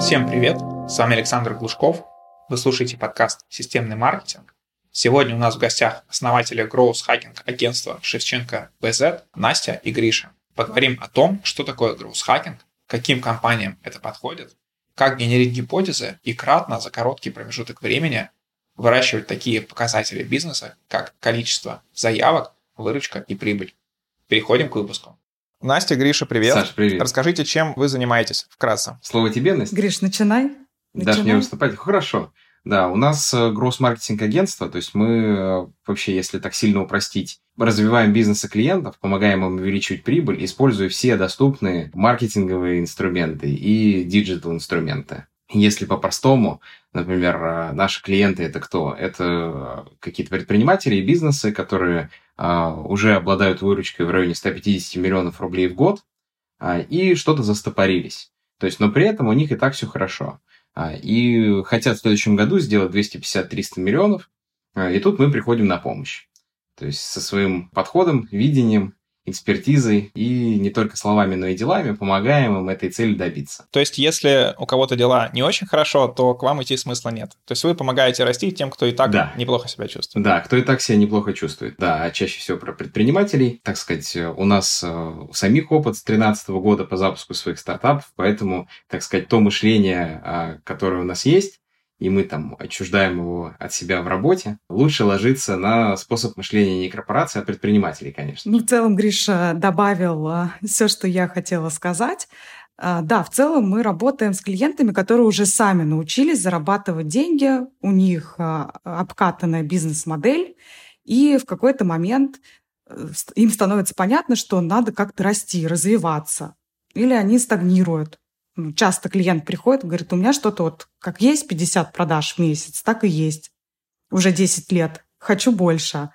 Всем привет! С вами Александр Глушков. Вы слушаете подкаст «Системный маркетинг». Сегодня у нас в гостях основатели Growth Hacking агентства Шевченко BZ Настя и Гриша. Поговорим о том, что такое Growth Hacking, каким компаниям это подходит, как генерить гипотезы и кратно за короткий промежуток времени выращивать такие показатели бизнеса, как количество заявок, выручка и прибыль. Переходим к выпуску. Настя, Гриша, привет. Саш, привет. Расскажите, чем вы занимаетесь вкратце. Слово тебе, Настя. Гриш, начинай. Даже не выступать. Хорошо. Да, у нас growth-маркетинг агентство, то есть мы э, вообще, если так сильно упростить, развиваем бизнесы клиентов, помогаем им увеличивать прибыль, используя все доступные маркетинговые инструменты и digital инструменты. Если по-простому, например, э, наши клиенты это кто? Это какие-то предприниматели и бизнесы, которые уже обладают выручкой в районе 150 миллионов рублей в год а, и что-то застопорились. То есть, но при этом у них и так все хорошо. А, и хотят в следующем году сделать 250-300 миллионов, и тут мы приходим на помощь. То есть со своим подходом, видением экспертизой и не только словами, но и делами помогаем им этой цели добиться. То есть, если у кого-то дела не очень хорошо, то к вам идти смысла нет. То есть вы помогаете расти тем, кто и так да. неплохо себя чувствует. Да, кто и так себя неплохо чувствует. Да, а чаще всего про предпринимателей. Так сказать, у нас э, самих опыт с 2013 года по запуску своих стартапов, поэтому, так сказать, то мышление, а, которое у нас есть, и мы там отчуждаем его от себя в работе, лучше ложиться на способ мышления не корпорации, а предпринимателей, конечно. Ну, в целом, Гриша добавил а, все, что я хотела сказать. А, да, в целом мы работаем с клиентами, которые уже сами научились зарабатывать деньги, у них а, обкатанная бизнес-модель, и в какой-то момент э, им становится понятно, что надо как-то расти, развиваться, или они стагнируют. Часто клиент приходит и говорит, у меня что-то вот как есть 50 продаж в месяц, так и есть. Уже 10 лет. Хочу больше.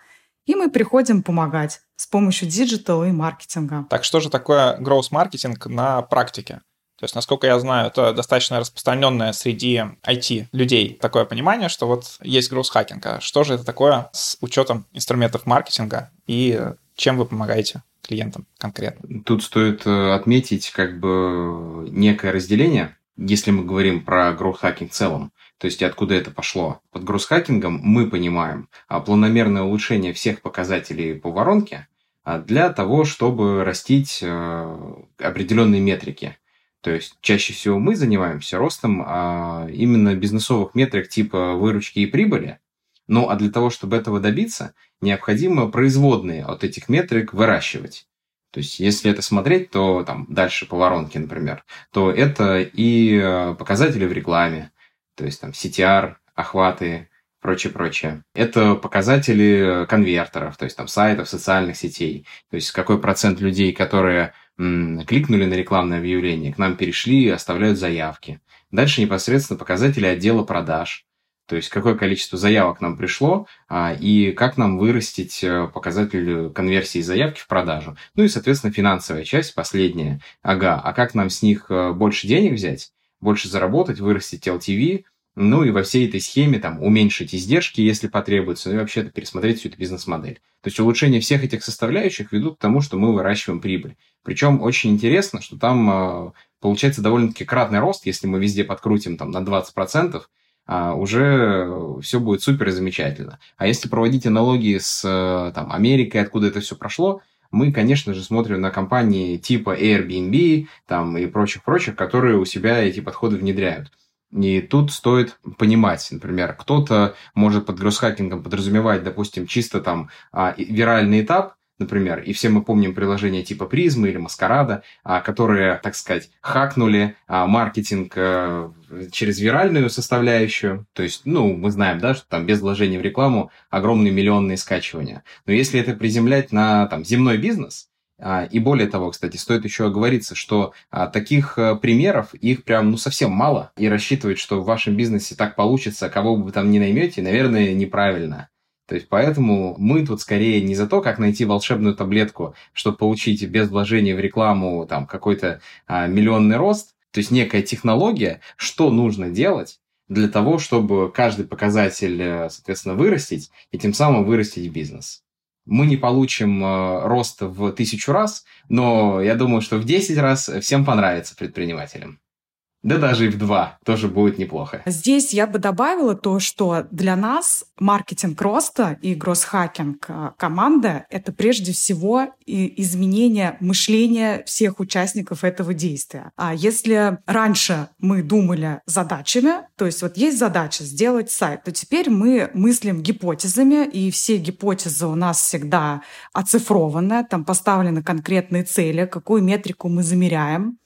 И мы приходим помогать с помощью диджитала и маркетинга. Так что же такое growth-маркетинг на практике? То есть, насколько я знаю, это достаточно распространенное среди IT-людей такое понимание, что вот есть growth hacking. А что же это такое с учетом инструментов маркетинга и чем вы помогаете? Клиентам конкретно. Тут стоит э, отметить как бы некое разделение, если мы говорим про гроу-хакинг в целом, то есть откуда это пошло. Под гроу-хакингом мы понимаем а планомерное улучшение всех показателей по воронке а для того, чтобы растить э, определенные метрики. То есть чаще всего мы занимаемся ростом а, именно бизнесовых метрик типа выручки и прибыли, ну а для того, чтобы этого добиться, необходимо производные от этих метрик выращивать. То есть, если это смотреть, то там дальше по воронке, например, то это и э, показатели в рекламе, то есть там CTR, охваты, прочее, прочее. Это показатели конвертеров, то есть там сайтов, социальных сетей. То есть какой процент людей, которые м, кликнули на рекламное объявление, к нам перешли и оставляют заявки. Дальше непосредственно показатели отдела продаж. То есть какое количество заявок нам пришло а, и как нам вырастить э, показатель конверсии заявки в продажу. Ну и, соответственно, финансовая часть, последняя. Ага, а как нам с них э, больше денег взять, больше заработать, вырастить LTV, ну и во всей этой схеме там уменьшить издержки, если потребуется, ну и вообще-то пересмотреть всю эту бизнес-модель. То есть улучшение всех этих составляющих ведут к тому, что мы выращиваем прибыль. Причем очень интересно, что там э, получается довольно-таки кратный рост, если мы везде подкрутим там на 20%, а, уже все будет супер и замечательно. А если проводить аналогии с э, там, Америкой, откуда это все прошло, мы, конечно же, смотрим на компании типа Airbnb там, и прочих-прочих, которые у себя эти подходы внедряют. И тут стоит понимать, например, кто-то может под гроссхакингом подразумевать, допустим, чисто там а, виральный этап, например, и все мы помним приложения типа Призмы или Маскарада, а, которые, так сказать, хакнули а, маркетинг э, через виральную составляющую. То есть, ну, мы знаем, да, что там без вложения в рекламу огромные миллионные скачивания. Но если это приземлять на там, земной бизнес, а, и более того, кстати, стоит еще оговориться, что таких э, примеров, их прям ну, совсем мало. И рассчитывать, что в вашем бизнесе так получится, кого бы вы там не наймете, наверное, неправильно. То есть поэтому мы тут скорее не за то, как найти волшебную таблетку, чтобы получить без вложения в рекламу там какой-то а, миллионный рост, то есть некая технология, что нужно делать для того, чтобы каждый показатель, э, соответственно, вырастить и тем самым вырастить бизнес. Мы не получим э, рост в тысячу раз, но я думаю, что в 10 раз всем понравится предпринимателям. Да даже и в два тоже будет неплохо. Здесь я бы добавила то, что для нас маркетинг роста и гросс-хакинг э, команда — это прежде всего изменение мышления всех участников этого действия. А если раньше мы думали задачами, то есть вот есть задача сделать сайт, то теперь мы мыслим гипотезами, и все гипотезы у нас всегда оцифрованы, там поставлены конкретные цели, какую метрику мы замеряем,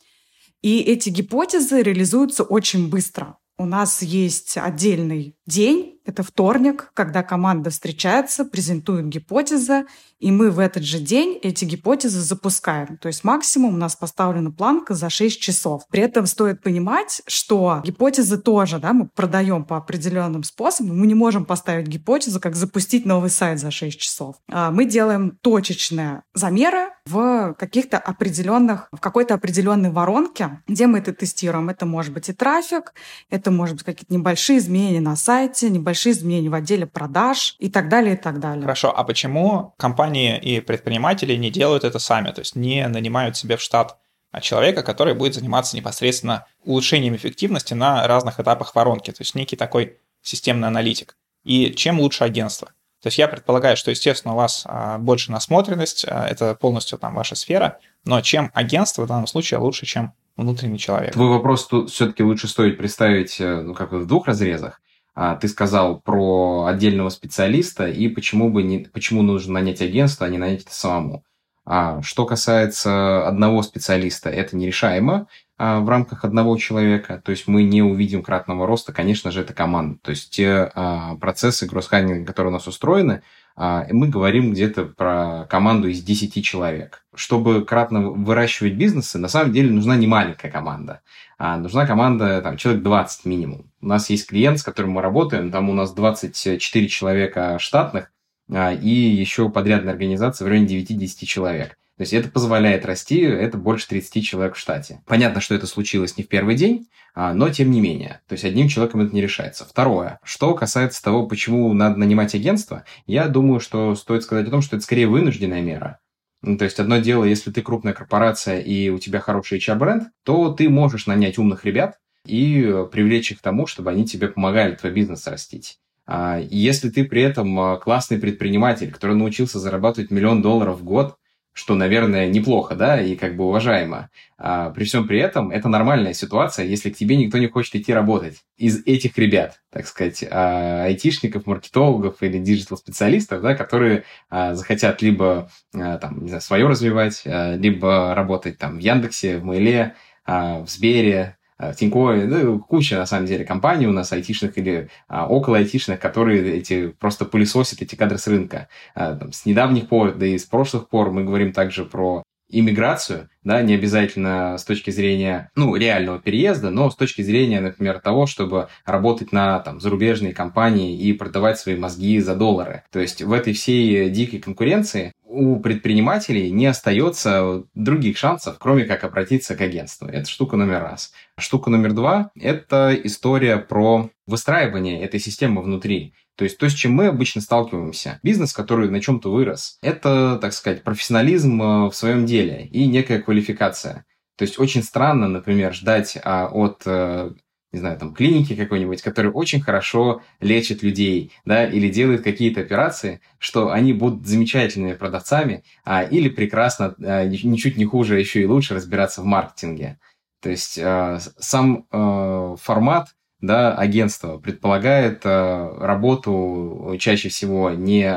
и эти гипотезы реализуются очень быстро. У нас есть отдельный день, это вторник, когда команда встречается, презентует гипотезы, и мы в этот же день эти гипотезы запускаем. То есть максимум у нас поставлена планка за 6 часов. При этом стоит понимать, что гипотезы тоже да, мы продаем по определенным способам. Мы не можем поставить гипотезу, как запустить новый сайт за 6 часов. А мы делаем точечные замеры в каких-то определенных, в какой-то определенной воронке, где мы это тестируем. Это может быть и трафик, это может быть какие-то небольшие изменения на сайте, небольшие изменения в отделе продаж и так далее, и так далее. Хорошо, а почему компании и предприниматели не делают это сами, то есть не нанимают себе в штат человека, который будет заниматься непосредственно улучшением эффективности на разных этапах воронки, то есть некий такой системный аналитик. И чем лучше агентство? То есть я предполагаю, что, естественно, у вас а, больше насмотренность, а, это полностью там ваша сфера, но чем агентство в данном случае лучше, чем внутренний человек? Твой вопрос тут все-таки лучше стоит представить э, ну, как в двух разрезах. А, ты сказал про отдельного специалиста и почему, бы не, почему нужно нанять агентство, а не нанять это самому. А что касается одного специалиста, это нерешаемо а, в рамках одного человека. То есть мы не увидим кратного роста, конечно же, это команда. То есть те а, процессы гроссхайнинга, которые у нас устроены, мы говорим где-то про команду из 10 человек. Чтобы кратно выращивать бизнесы, на самом деле нужна не маленькая команда, а нужна команда, там, человек 20 минимум. У нас есть клиент, с которым мы работаем, там у нас 24 человека штатных, а, и еще подрядная организация в районе 9-10 человек. То есть это позволяет расти, это больше 30 человек в штате. Понятно, что это случилось не в первый день, а, но тем не менее. То есть одним человеком это не решается. Второе. Что касается того, почему надо нанимать агентство, я думаю, что стоит сказать о том, что это скорее вынужденная мера. Ну, то есть одно дело, если ты крупная корпорация и у тебя хороший HR-бренд, то ты можешь нанять умных ребят и привлечь их к тому, чтобы они тебе помогали твой бизнес растить. А если ты при этом а, классный предприниматель, который научился зарабатывать миллион долларов в год, что, наверное, неплохо, да, и как бы уважаемо. А при всем при этом это нормальная ситуация, если к тебе никто не хочет идти работать. Из этих ребят, так сказать, а, айтишников, маркетологов или digital-специалистов, да, которые а, захотят либо а, там, не знаю, свое развивать, а, либо работать там в Яндексе, в Мейле, а, в Сбере, в Тинькове, ну, куча, на самом деле, компаний у нас айтишных или а, около айтишных, которые эти просто пылесосят эти кадры с рынка. А, там, с недавних пор, да и с прошлых пор мы говорим также про иммиграцию, да, не обязательно с точки зрения, ну, реального переезда, но с точки зрения, например, того, чтобы работать на там, зарубежные компании и продавать свои мозги за доллары. То есть в этой всей дикой конкуренции у предпринимателей не остается других шансов, кроме как обратиться к агентству. Это штука номер раз. Штука номер два – это история про выстраивание этой системы внутри. То есть то, с чем мы обычно сталкиваемся. Бизнес, который на чем-то вырос, это, так сказать, профессионализм э, в своем деле и некая квалификация. То есть очень странно, например, ждать а, от э, не знаю, там, клиники какой-нибудь, которые очень хорошо лечат людей, да, или делают какие-то операции, что они будут замечательными продавцами, а, или прекрасно, а, ничуть не хуже, еще и лучше разбираться в маркетинге. То есть а, сам а, формат да, агентства предполагает а, работу чаще всего не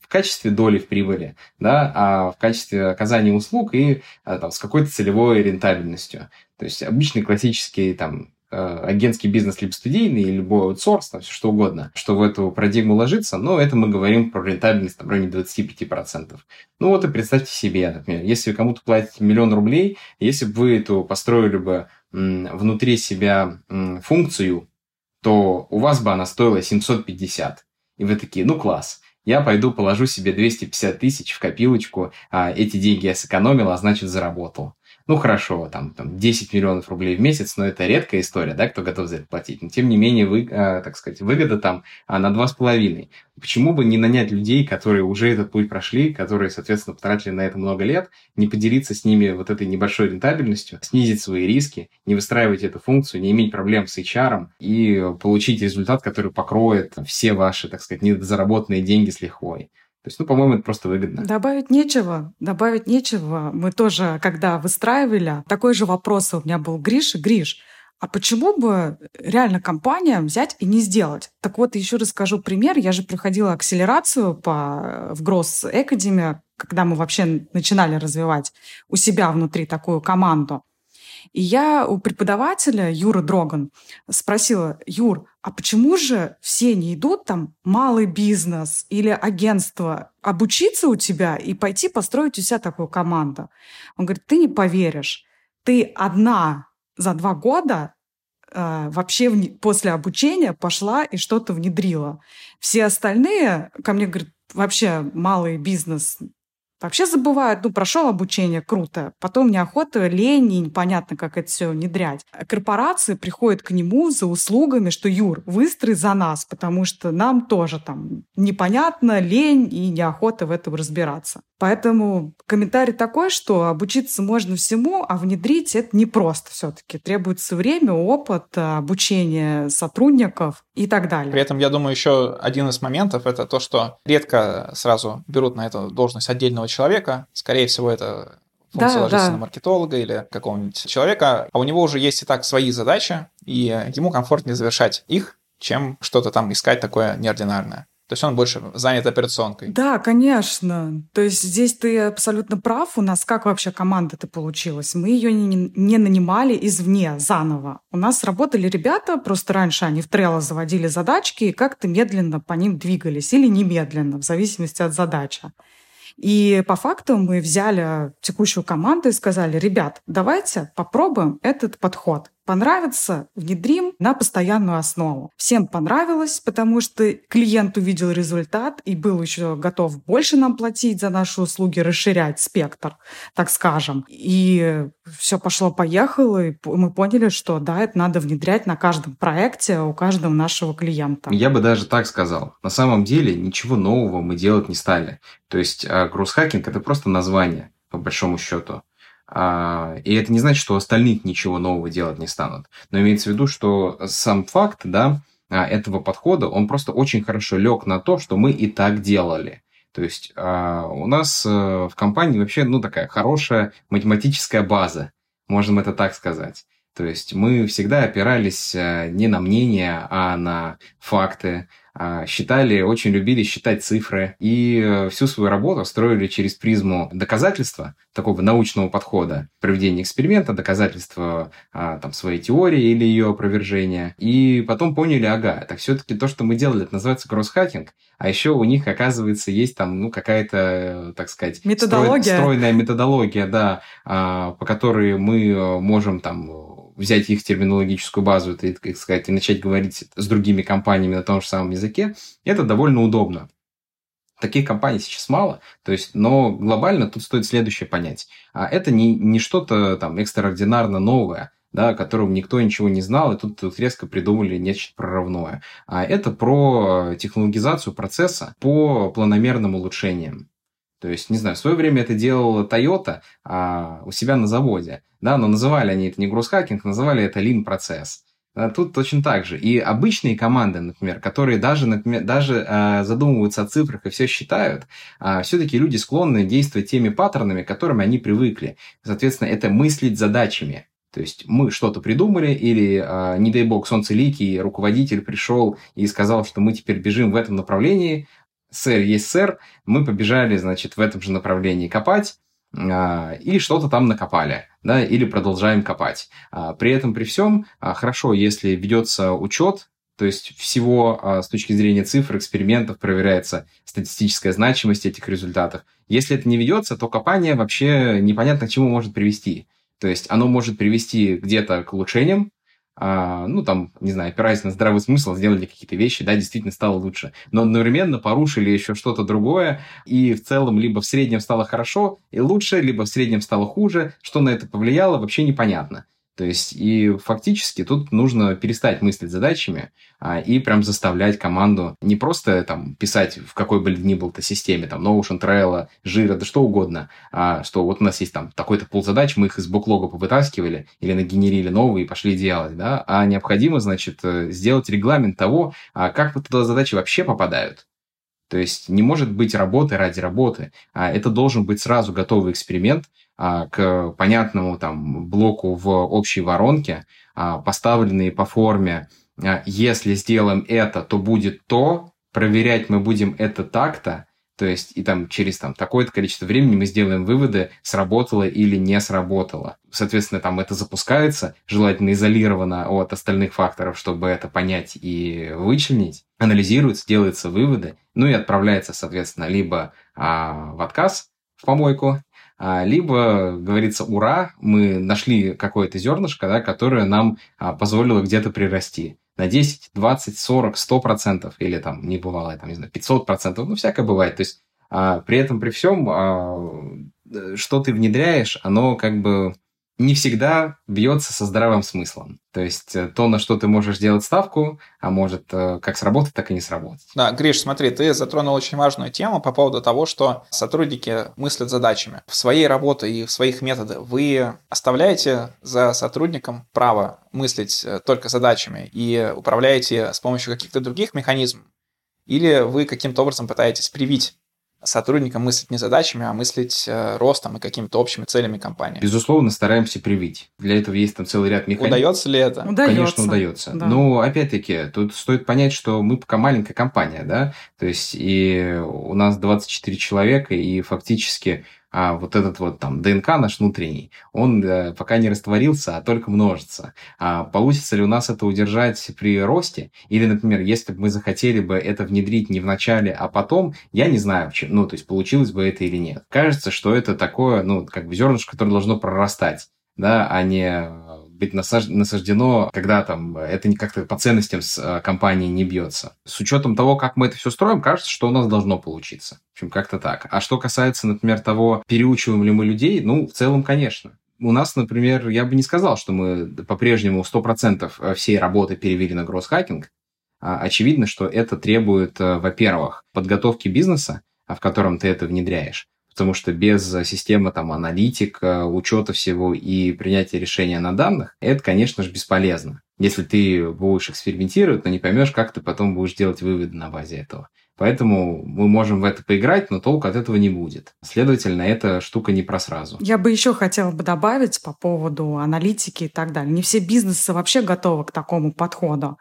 в качестве доли в прибыли, да, а в качестве оказания услуг и а, там, с какой-то целевой рентабельностью. То есть обычный классический там Э, агентский бизнес, либо студийный, или любой аутсорс, там, все что угодно, что в эту парадигму ложится, но это мы говорим про рентабельность там, в районе 25%. Ну вот и представьте себе, например, если вы кому-то платите миллион рублей, если бы вы эту построили бы внутри себя функцию, то у вас бы она стоила 750. И вы такие, ну класс, я пойду положу себе 250 тысяч в копилочку, а эти деньги я сэкономил, а значит заработал. Ну хорошо, там, там 10 миллионов рублей в месяц, но это редкая история, да, кто готов за это платить. Но тем не менее, вы, э, так сказать, выгода там а, на 2,5. Почему бы не нанять людей, которые уже этот путь прошли, которые, соответственно, потратили на это много лет, не поделиться с ними вот этой небольшой рентабельностью, снизить свои риски, не выстраивать эту функцию, не иметь проблем с HR и получить результат, который покроет все ваши, так сказать, недозаработанные деньги с лихвой. То есть, ну, по-моему, это просто выгодно. Добавить нечего. Добавить нечего. Мы тоже, когда выстраивали, такой же вопрос у меня был Гриш. Гриш, а почему бы реально компаниям взять и не сделать? Так вот, еще расскажу пример. Я же проходила акселерацию по, в Gross Academy, когда мы вообще начинали развивать у себя внутри такую команду. И я у преподавателя Юры Дроган спросила, Юр, а почему же все не идут там малый бизнес или агентство обучиться у тебя и пойти построить у себя такую команду? Он говорит, ты не поверишь, ты одна за два года э, вообще после обучения пошла и что-то внедрила. Все остальные ко мне говорят, вообще малый бизнес Вообще забывают, ну, прошел обучение, круто. Потом неохота, лень, и непонятно, как это все внедрять. Корпорации приходят к нему за услугами, что, Юр, выстрой за нас, потому что нам тоже там непонятно, лень и неохота в этом разбираться. Поэтому комментарий такой, что обучиться можно всему, а внедрить это непросто все-таки. Требуется время, опыт, обучение сотрудников и так далее. При этом, я думаю, еще один из моментов это то, что редко сразу берут на эту должность отдельного человека. Скорее всего, это функция да, ложится да. на маркетолога или какого-нибудь человека, а у него уже есть и так свои задачи, и ему комфортнее завершать их, чем что-то там искать такое неординарное. То есть он больше занят операционкой. Да, конечно. То есть здесь ты абсолютно прав. У нас как вообще команда-то получилась? Мы ее не, не нанимали извне заново. У нас работали ребята, просто раньше они в Trello заводили задачки и как-то медленно по ним двигались или немедленно, в зависимости от задачи. И по факту мы взяли текущую команду и сказали, ребят, давайте попробуем этот подход понравится, внедрим на постоянную основу. Всем понравилось, потому что клиент увидел результат и был еще готов больше нам платить за наши услуги, расширять спектр, так скажем. И все пошло-поехало, и мы поняли, что да, это надо внедрять на каждом проекте у каждого нашего клиента. Я бы даже так сказал. На самом деле ничего нового мы делать не стали. То есть гроусс-хакинг – это просто название, по большому счету. А, и это не значит, что остальных ничего нового делать не станут. Но имеется в виду, что сам факт да, а, этого подхода, он просто очень хорошо лег на то, что мы и так делали. То есть а, у нас э, в компании вообще ну, такая хорошая математическая база, можем это так сказать. То есть мы всегда опирались э, не на мнение, а на факты, считали, очень любили считать цифры и э, всю свою работу строили через призму доказательства, такого научного подхода, проведения эксперимента, доказательства а, там, своей теории или ее опровержения. И потом поняли, ага, так все-таки то, что мы делали, это называется кросс-хакинг, а еще у них, оказывается, есть там, ну, какая-то, так сказать, методология. стройная методология, да, а, по которой мы э, можем там взять их терминологическую базу, и, так сказать, и начать говорить с другими компаниями на том же самом языке, это довольно удобно. Таких компаний сейчас мало, то есть, но глобально тут стоит следующее понять. А это не, не что-то там экстраординарно новое, да, о котором никто ничего не знал, и тут, тут резко придумали нечто прорывное. А это про технологизацию процесса по планомерным улучшениям. То есть, не знаю, в свое время это делала Toyota а, у себя на заводе, да, но называли они это не гроссхакинг, называли это lean процесс. Да, тут точно так же. И обычные команды, например, которые даже, например, даже а, задумываются о цифрах и все считают, а, все-таки люди склонны действовать теми паттернами, к которым они привыкли. Соответственно, это мыслить задачами. То есть мы что-то придумали, или, а, не дай бог, солнцеликий руководитель пришел и сказал, что мы теперь бежим в этом направлении, сэр есть сэр, мы побежали, значит, в этом же направлении копать, а, и что-то там накопали, да, или продолжаем копать. А, при этом, при всем, а, хорошо, если ведется учет, то есть всего с точки зрения цифр, экспериментов проверяется статистическая значимость этих результатов. Если это не ведется, то копание вообще непонятно к чему может привести. То есть оно может привести где-то к улучшениям, ну, там, не знаю, опираясь на здравый смысл, сделали какие-то вещи, да, действительно стало лучше. Но одновременно порушили еще что-то другое, и в целом либо в среднем стало хорошо и лучше, либо в среднем стало хуже. Что на это повлияло, вообще непонятно. То есть, и фактически тут нужно перестать мыслить задачами а, и прям заставлять команду не просто там писать в какой бы ни был то системе, там, Notion, Trello, Jira, да что угодно, а что вот у нас есть там такой-то пул задач, мы их из буклога повытаскивали или нагенерили новые и пошли делать, да, а необходимо, значит, э, сделать регламент того, а как туда задачи вообще попадают. То есть не может быть работы ради работы. А это должен быть сразу готовый эксперимент, к понятному там блоку в общей воронке, а, поставленные по форме а, «если сделаем это, то будет то», проверять мы будем это так-то, то есть и там через там, такое-то количество времени мы сделаем выводы, сработало или не сработало. Соответственно, там это запускается, желательно изолировано от остальных факторов, чтобы это понять и вычленить. Анализируется, делаются выводы, ну и отправляется, соответственно, либо а, в отказ, в помойку, а, либо говорится, ура, мы нашли какое-то зернышко, да, которое нам а, позволило где-то прирасти на 10, 20, 40, 100 процентов, или там не бывало, там, не знаю, 500 процентов, ну, всякое бывает. То есть а, при этом, при всем, э, что ты внедряешь, оно как бы не всегда бьется со здравым смыслом. То есть э, то, на что ты можешь сделать ставку, а может э, как сработать, так и не сработать. Да, Гриш, смотри, ты затронул очень важную тему по поводу того, что сотрудники мыслят задачами. В своей работе и в своих методах вы оставляете за сотрудником право мыслить э, только задачами и управляете с помощью каких-то других механизмов? Или вы каким-то образом пытаетесь привить сотрудникам мыслить не задачами, а мыслить э, ростом и какими-то общими целями компании. Безусловно, стараемся привить. Для этого есть там целый ряд механизмов. Удается ли это? Удается. Конечно, удается. Да. Но, опять-таки, тут стоит понять, что мы пока маленькая компания, да, то есть и у нас 24 человека, и фактически а вот этот вот там ДНК наш внутренний, он э, пока не растворился, а только множится. А получится ли у нас это удержать при росте? Или, например, если бы мы захотели бы это внедрить не в начале, а потом, я не знаю, ну, то есть получилось бы это или нет. Кажется, что это такое, ну, как бы зернышко, которое должно прорастать да, а не быть насаждено, когда там это не как-то по ценностям с э, компанией не бьется. С учетом того, как мы это все строим, кажется, что у нас должно получиться. В общем, как-то так. А что касается, например, того, переучиваем ли мы людей, ну, в целом, конечно. У нас, например, я бы не сказал, что мы по-прежнему 100% э, всей работы перевели на гросс-хакинг. А очевидно, что это требует, э, во-первых, подготовки бизнеса, в котором ты это внедряешь потому что без системы там аналитика, учета всего и принятия решения на данных, это, конечно же, бесполезно. Если ты будешь экспериментировать, но не поймешь, как ты потом будешь делать выводы на базе этого. Поэтому мы можем в это поиграть, но толку от этого не будет. Следовательно, эта штука не про сразу. Я бы еще хотела бы добавить по поводу аналитики и так далее. Не все бизнесы вообще готовы к такому подходу.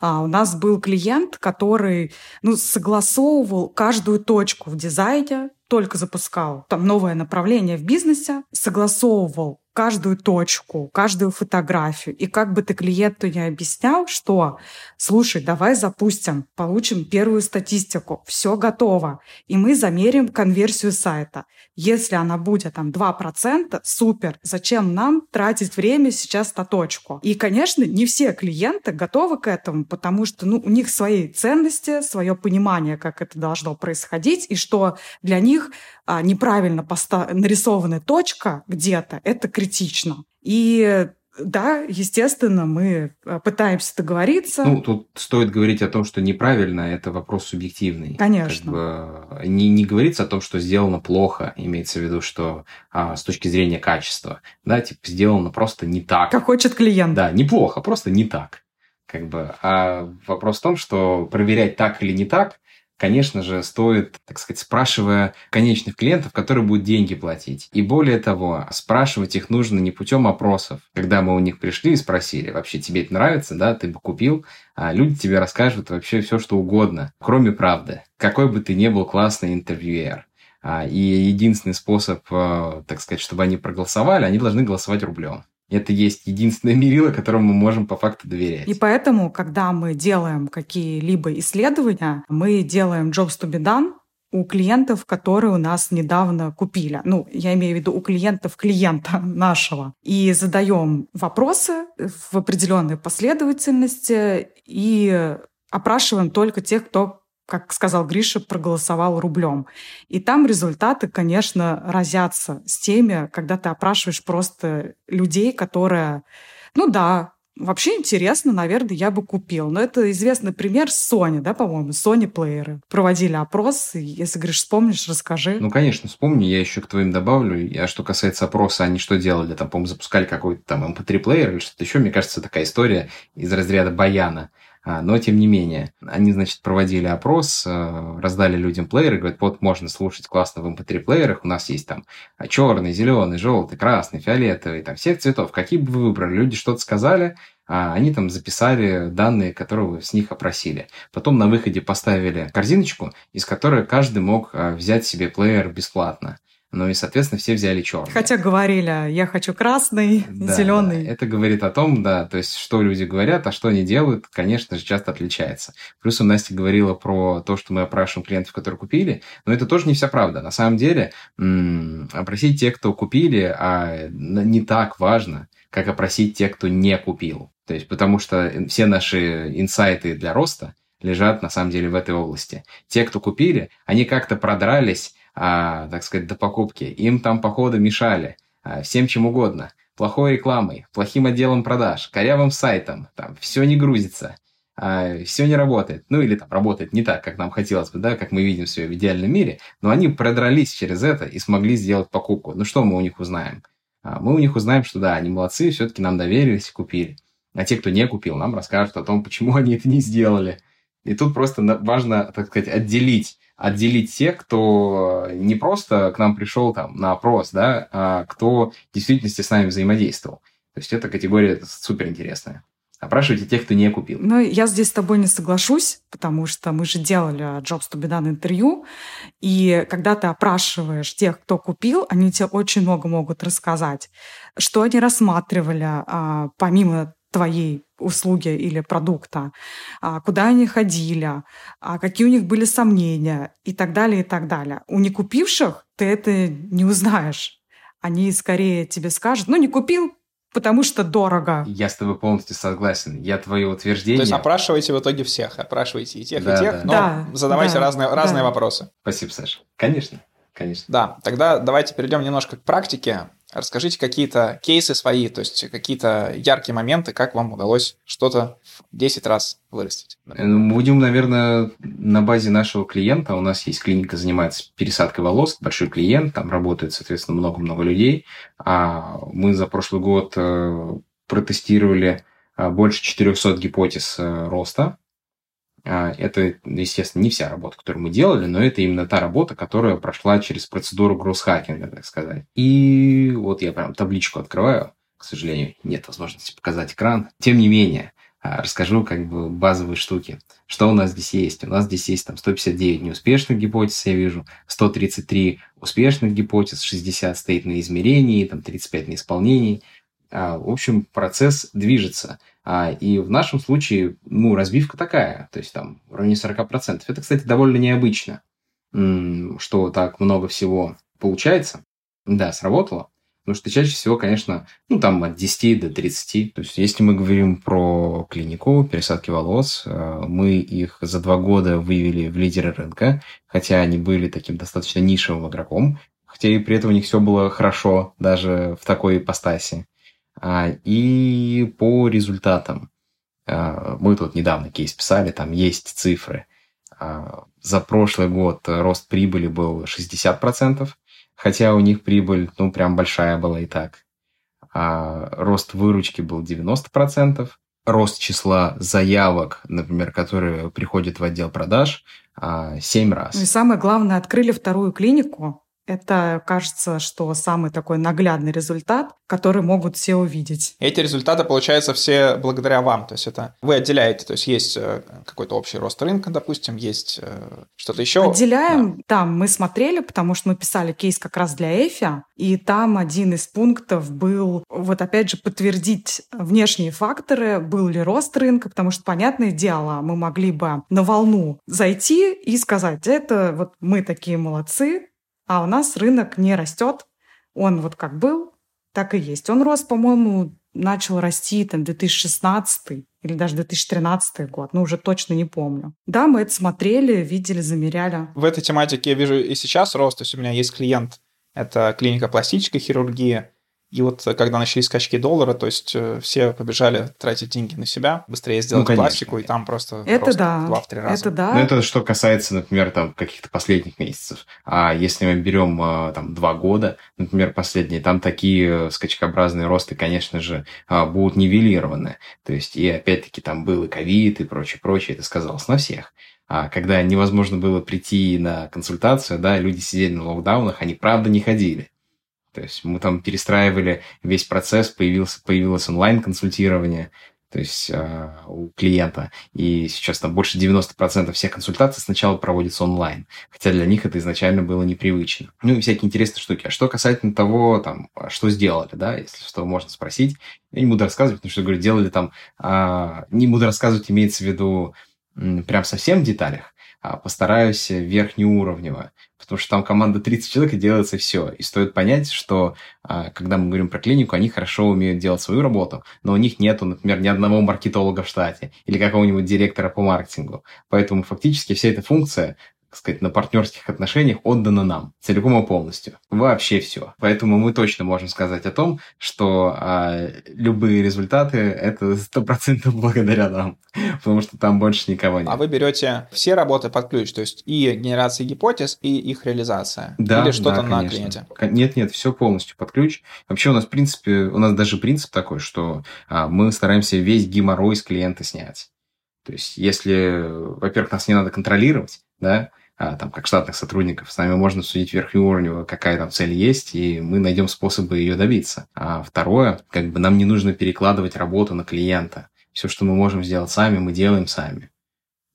А у нас был клиент, который ну, согласовывал каждую точку в дизайне, только запускал там новое направление в бизнесе, согласовывал каждую точку, каждую фотографию. И как бы ты клиенту не объяснял, что, слушай, давай запустим, получим первую статистику, все готово, и мы замерим конверсию сайта. Если она будет там 2%, супер, зачем нам тратить время сейчас на точку? И, конечно, не все клиенты готовы к этому, потому что ну, у них свои ценности, свое понимание, как это должно происходить, и что для них а, неправильно поста- нарисованная точка где-то, это критично. И да, естественно, мы э, пытаемся договориться. Ну, тут стоит говорить о том, что неправильно, это вопрос субъективный. Конечно. Как бы не, не говорится о том, что сделано плохо, имеется в виду, что а, с точки зрения качества, да, типа сделано просто не так. Как хочет клиент. Да, неплохо, просто не так. Как бы. А вопрос в том, что проверять так или не так, конечно же, стоит, так сказать, спрашивая конечных клиентов, которые будут деньги платить. И более того, спрашивать их нужно не путем опросов. Когда мы у них пришли и спросили, вообще тебе это нравится, да, ты бы купил, а люди тебе расскажут вообще все, что угодно, кроме правды. Какой бы ты ни был классный интервьюер. А, и единственный способ, а, так сказать, чтобы они проголосовали, они должны голосовать рублем. Это есть единственное мерило, которому мы можем по факту доверять. И поэтому, когда мы делаем какие-либо исследования, мы делаем jobs to be done, у клиентов, которые у нас недавно купили. Ну, я имею в виду у клиентов клиента нашего. И задаем вопросы в определенной последовательности и опрашиваем только тех, кто как сказал Гриша, проголосовал рублем. И там результаты, конечно, разятся с теми, когда ты опрашиваешь просто людей, которые, ну да, Вообще интересно, наверное, я бы купил. Но это известный пример Sony, да, по-моему, Sony плееры. Проводили опрос, если, говоришь, вспомнишь, расскажи. Ну, конечно, вспомни, я еще к твоим добавлю. А что касается опроса, они что делали? Там, по-моему, запускали какой-то там MP3-плеер эм или что-то еще. Мне кажется, такая история из разряда баяна. А, но, тем не менее, они, значит, проводили опрос, э, раздали людям плееры, говорят, вот можно слушать классно в MP3-плеерах, у нас есть там черный, зеленый, желтый, красный, фиолетовый, там всех цветов. Какие бы вы выбрали? Люди что-то сказали, а они там записали данные, которые вы с них опросили. Потом на выходе поставили корзиночку, из которой каждый мог а, взять себе плеер бесплатно. Ну и, соответственно, все взяли черный. Хотя говорили, я хочу красный, да, зеленый. Да. Это говорит о том, да, то есть, что люди говорят, а что они делают, конечно же, часто отличается. Плюс у Настя говорила про то, что мы опрашиваем клиентов, которые купили, но это тоже не вся правда. На самом деле, м- опросить тех, кто купили, а не так важно, как опросить тех, кто не купил. То есть, потому что все наши инсайты для роста лежат, на самом деле, в этой области. Те, кто купили, они как-то продрались а, так сказать, до покупки. Им там, походу, мешали а, всем чем угодно. Плохой рекламой, плохим отделом продаж, корявым сайтом, там все не грузится, а, все не работает. Ну или там работает не так, как нам хотелось бы, да, как мы видим все в идеальном мире, но они продрались через это и смогли сделать покупку. Ну что мы у них узнаем? А, мы у них узнаем, что да, они молодцы, все-таки нам доверились и купили. А те, кто не купил, нам расскажут о том, почему они это не сделали. И тут просто важно, так сказать, отделить отделить тех, кто не просто к нам пришел там на опрос, да, а кто в действительности с нами взаимодействовал. То есть эта категория супер интересная. Опрашивайте тех, кто не купил. Ну, я здесь с тобой не соглашусь, потому что мы же делали Jobs to be done интервью, и когда ты опрашиваешь тех, кто купил, они тебе очень много могут рассказать, что они рассматривали, а, помимо твоей услуги или продукта, а, куда они ходили, а, какие у них были сомнения и так далее, и так далее. У некупивших ты это не узнаешь. Они скорее тебе скажут, ну, не купил, потому что дорого. Я с тобой полностью согласен. Я твое утверждение... То есть опрашивайте в итоге всех. Опрашивайте и тех, да, и тех, да. но да, задавайте да, разные, да. разные вопросы. Спасибо, Саша. Конечно. Конечно. Да, тогда давайте перейдем немножко к практике. Расскажите какие-то кейсы свои, то есть какие-то яркие моменты, как вам удалось что-то в 10 раз вырастить. Э, ну, будем, наверное, на базе нашего клиента. У нас есть клиника, занимается пересадкой волос, большой клиент, там работает, соответственно, много-много людей. А мы за прошлый год э, протестировали э, больше 400 гипотез роста это, естественно, не вся работа, которую мы делали, но это именно та работа, которая прошла через процедуру гросс-хакинга, так сказать. И вот я прям табличку открываю. К сожалению, нет возможности показать экран. Тем не менее, а, расскажу как бы базовые штуки. Что у нас здесь есть? У нас здесь есть там 159 неуспешных гипотез, я вижу, 133 успешных гипотез, 60 стоит на измерении, там 35 на исполнении. А, в общем, процесс движется. А, и в нашем случае, ну, разбивка такая, то есть там в районе 40%. Это, кстати, довольно необычно, что так много всего получается. Да, сработало. Потому что чаще всего, конечно, ну, там от 10 до 30. То есть, если мы говорим про клинику, пересадки волос, э, мы их за два года вывели в лидеры рынка, хотя они были таким достаточно нишевым игроком, хотя и при этом у них все было хорошо даже в такой ипостаси. А, и по результатам. А, мы тут недавно кейс писали, там есть цифры. А, за прошлый год рост прибыли был 60%, хотя у них прибыль, ну, прям большая была и так. Рост выручки был 90%, рост числа заявок, например, которые приходят в отдел продаж, 7 раз. Ну и самое главное, открыли вторую клинику Это кажется, что самый такой наглядный результат, который могут все увидеть. Эти результаты получаются все благодаря вам. То есть это вы отделяете, то есть есть э, какой-то общий рост рынка, допустим, есть э, что-то еще. Отделяем, да. там мы смотрели, потому что мы писали кейс как раз для Эфи, и там один из пунктов был, вот опять же, подтвердить внешние факторы, был ли рост рынка, потому что, понятное дело, мы могли бы на волну зайти и сказать, это вот мы такие молодцы, а у нас рынок не растет. Он вот как был, так и есть. Он рос, по-моему, начал расти там 2016 или даже 2013 год, ну уже точно не помню. Да, мы это смотрели, видели, замеряли. В этой тематике я вижу и сейчас рост, то есть у меня есть клиент, это клиника пластической хирургии, и вот э, когда начались скачки доллара, то есть э, все побежали тратить деньги на себя, быстрее сделать ну, пластику, и там просто это да. два-три раза. Это да. Ну, это что касается, например, там каких-то последних месяцев. А если мы берем э, там два года, например, последние, там такие скачкообразные росты, конечно же, будут нивелированы. То есть, и опять-таки там был и ковид, и прочее, прочее, это сказалось на всех а когда невозможно было прийти на консультацию, да, люди сидели на локдаунах, они правда не ходили. То есть мы там перестраивали весь процесс, появился, появилось онлайн-консультирование, то есть э, у клиента. И сейчас там больше 90% всех консультаций сначала проводится онлайн, хотя для них это изначально было непривычно. Ну и всякие интересные штуки. А что касательно того, там, а что сделали, да, если что можно спросить, я не буду рассказывать, потому что, говорю, делали там, э, не буду рассказывать, имеется в виду прям совсем в деталях, а постараюсь верхнеуровнево потому что там команда 30 человек и делается все. И стоит понять, что а, когда мы говорим про клинику, они хорошо умеют делать свою работу, но у них нету, например, ни одного маркетолога в штате или какого-нибудь директора по маркетингу. Поэтому фактически вся эта функция так сказать, на партнерских отношениях отдано нам целиком и полностью. Вообще все. Поэтому мы точно можем сказать о том, что а, любые результаты это сто процентов благодаря нам, потому что там больше никого нет. А вы берете все работы под ключ, то есть и генерация гипотез, и их реализация? Да, Или что-то да, на клиенте? Нет, нет, все полностью под ключ. Вообще у нас, в принципе, у нас даже принцип такой, что а, мы стараемся весь геморрой с клиента снять. То есть, если, во-первых, нас не надо контролировать, да, там, как штатных сотрудников. С нами можно судить верхнеуровнево, какая там цель есть, и мы найдем способы ее добиться. А второе, как бы нам не нужно перекладывать работу на клиента. Все, что мы можем сделать сами, мы делаем сами.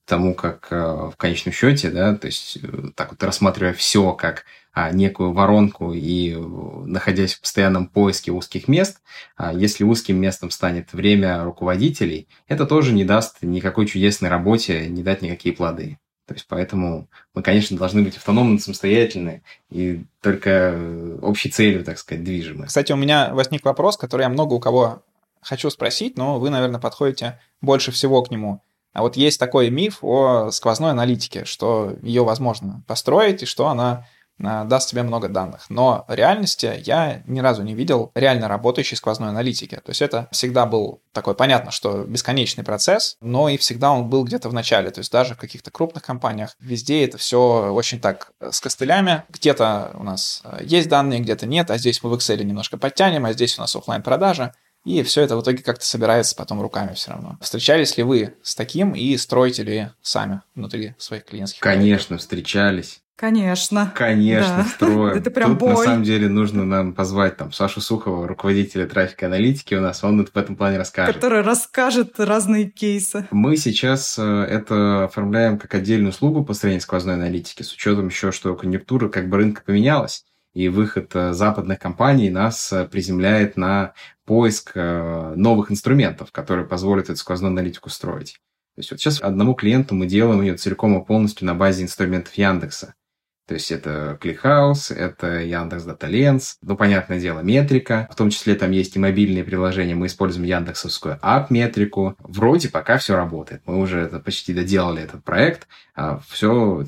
Тому как э, в конечном счете, да, то есть э, так вот рассматривая все как а, некую воронку и э, находясь в постоянном поиске узких мест, а, если узким местом станет время руководителей, это тоже не даст никакой чудесной работе, не дать никакие плоды. То есть поэтому мы, конечно, должны быть автономны, самостоятельны и только общей целью, так сказать, движимы. Кстати, у меня возник вопрос, который я много у кого хочу спросить, но вы, наверное, подходите больше всего к нему. А вот есть такой миф о сквозной аналитике, что ее возможно построить и что она Э, даст тебе много данных. Но в реальности я ни разу не видел реально работающей сквозной аналитики. То есть это всегда был такой, понятно, что бесконечный процесс, но и всегда он был где-то в начале. То есть даже в каких-то крупных компаниях везде это все очень так э, с костылями. Где-то у нас э, есть данные, где-то нет, а здесь мы в Excel немножко подтянем, а здесь у нас офлайн продажа и все это в итоге как-то собирается потом руками все равно. Встречались ли вы с таким и строите ли сами внутри своих клиентских? Конечно, проектов? встречались. Конечно. Конечно, да. строим. Это прям Тут, бой. на самом деле, нужно нам позвать там Сашу Сухова, руководителя трафика аналитики у нас, он в этом плане расскажет. Который расскажет разные кейсы. Мы сейчас э, это оформляем как отдельную услугу построения сквозной аналитики, с учетом еще, что конъюнктура как бы рынка поменялась, и выход э, западных компаний нас э, приземляет на поиск новых инструментов, которые позволят эту сквозную аналитику строить. То есть вот сейчас одному клиенту мы делаем ее целиком и полностью на базе инструментов Яндекса. То есть это ClickHouse, это Яндекс Lens, ну, понятное дело, метрика. В том числе там есть и мобильные приложения. Мы используем яндексовскую app-метрику. Вроде пока все работает. Мы уже это почти доделали этот проект. А все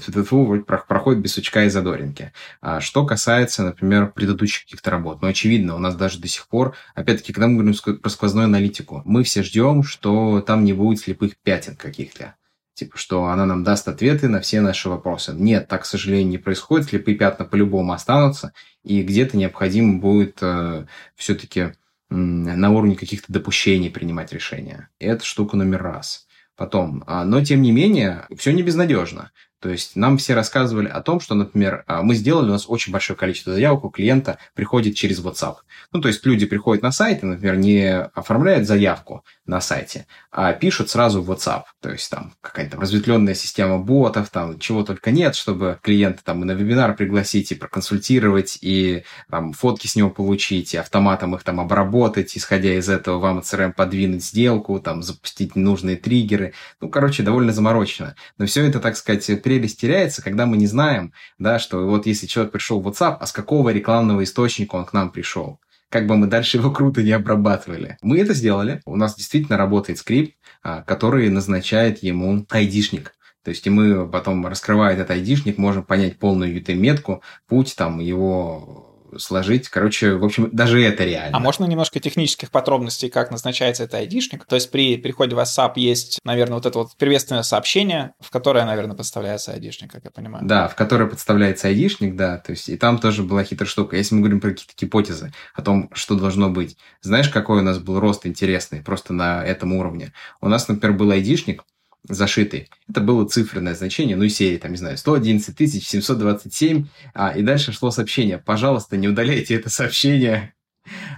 проходит без сучка и задоринки. А что касается, например, предыдущих каких-то работ, ну, очевидно, у нас даже до сих пор, опять-таки, когда мы говорим про сквозную аналитику, мы все ждем, что там не будет слепых пятен каких-то типа, что она нам даст ответы на все наши вопросы. Нет, так, к сожалению, не происходит. Слепые пятна по-любому останутся, и где-то необходимо будет э, все-таки э, на уровне каких-то допущений принимать решения. Это штука номер раз. Потом, а, но тем не менее, все не безнадежно. То есть нам все рассказывали о том, что, например, а, мы сделали, у нас очень большое количество заявок у клиента приходит через WhatsApp. Ну, то есть люди приходят на сайт и, например, не оформляют заявку на сайте, а пишут сразу в WhatsApp. То есть там какая-то разветвленная система ботов, там чего только нет, чтобы клиента там и на вебинар пригласить, и проконсультировать, и там фотки с него получить, и автоматом их там обработать, исходя из этого вам CRM подвинуть сделку, там запустить нужные триггеры. Ну, короче, довольно заморочено. Но все это, так сказать, прелесть теряется, когда мы не знаем, да, что вот если человек пришел в WhatsApp, а с какого рекламного источника он к нам пришел? Как бы мы дальше его круто не обрабатывали. Мы это сделали. У нас действительно работает скрипт, а, который назначает ему айдишник. То есть и мы потом, раскрывая этот айдишник, можем понять полную UTM-метку, путь там его сложить. Короче, в общем, даже это реально. А можно немножко технических подробностей, как назначается этот айдишник? То есть при переходе в WhatsApp есть, наверное, вот это вот приветственное сообщение, в которое, наверное, подставляется айдишник, как я понимаю. Да, в которое подставляется айдишник, да. То есть и там тоже была хитрая штука. Если мы говорим про какие-то гипотезы о том, что должно быть. Знаешь, какой у нас был рост интересный просто на этом уровне? У нас, например, был айдишник, зашитый. Это было циферное значение, ну и серии, там, не знаю, 111 727, а, и дальше шло сообщение. Пожалуйста, не удаляйте это сообщение.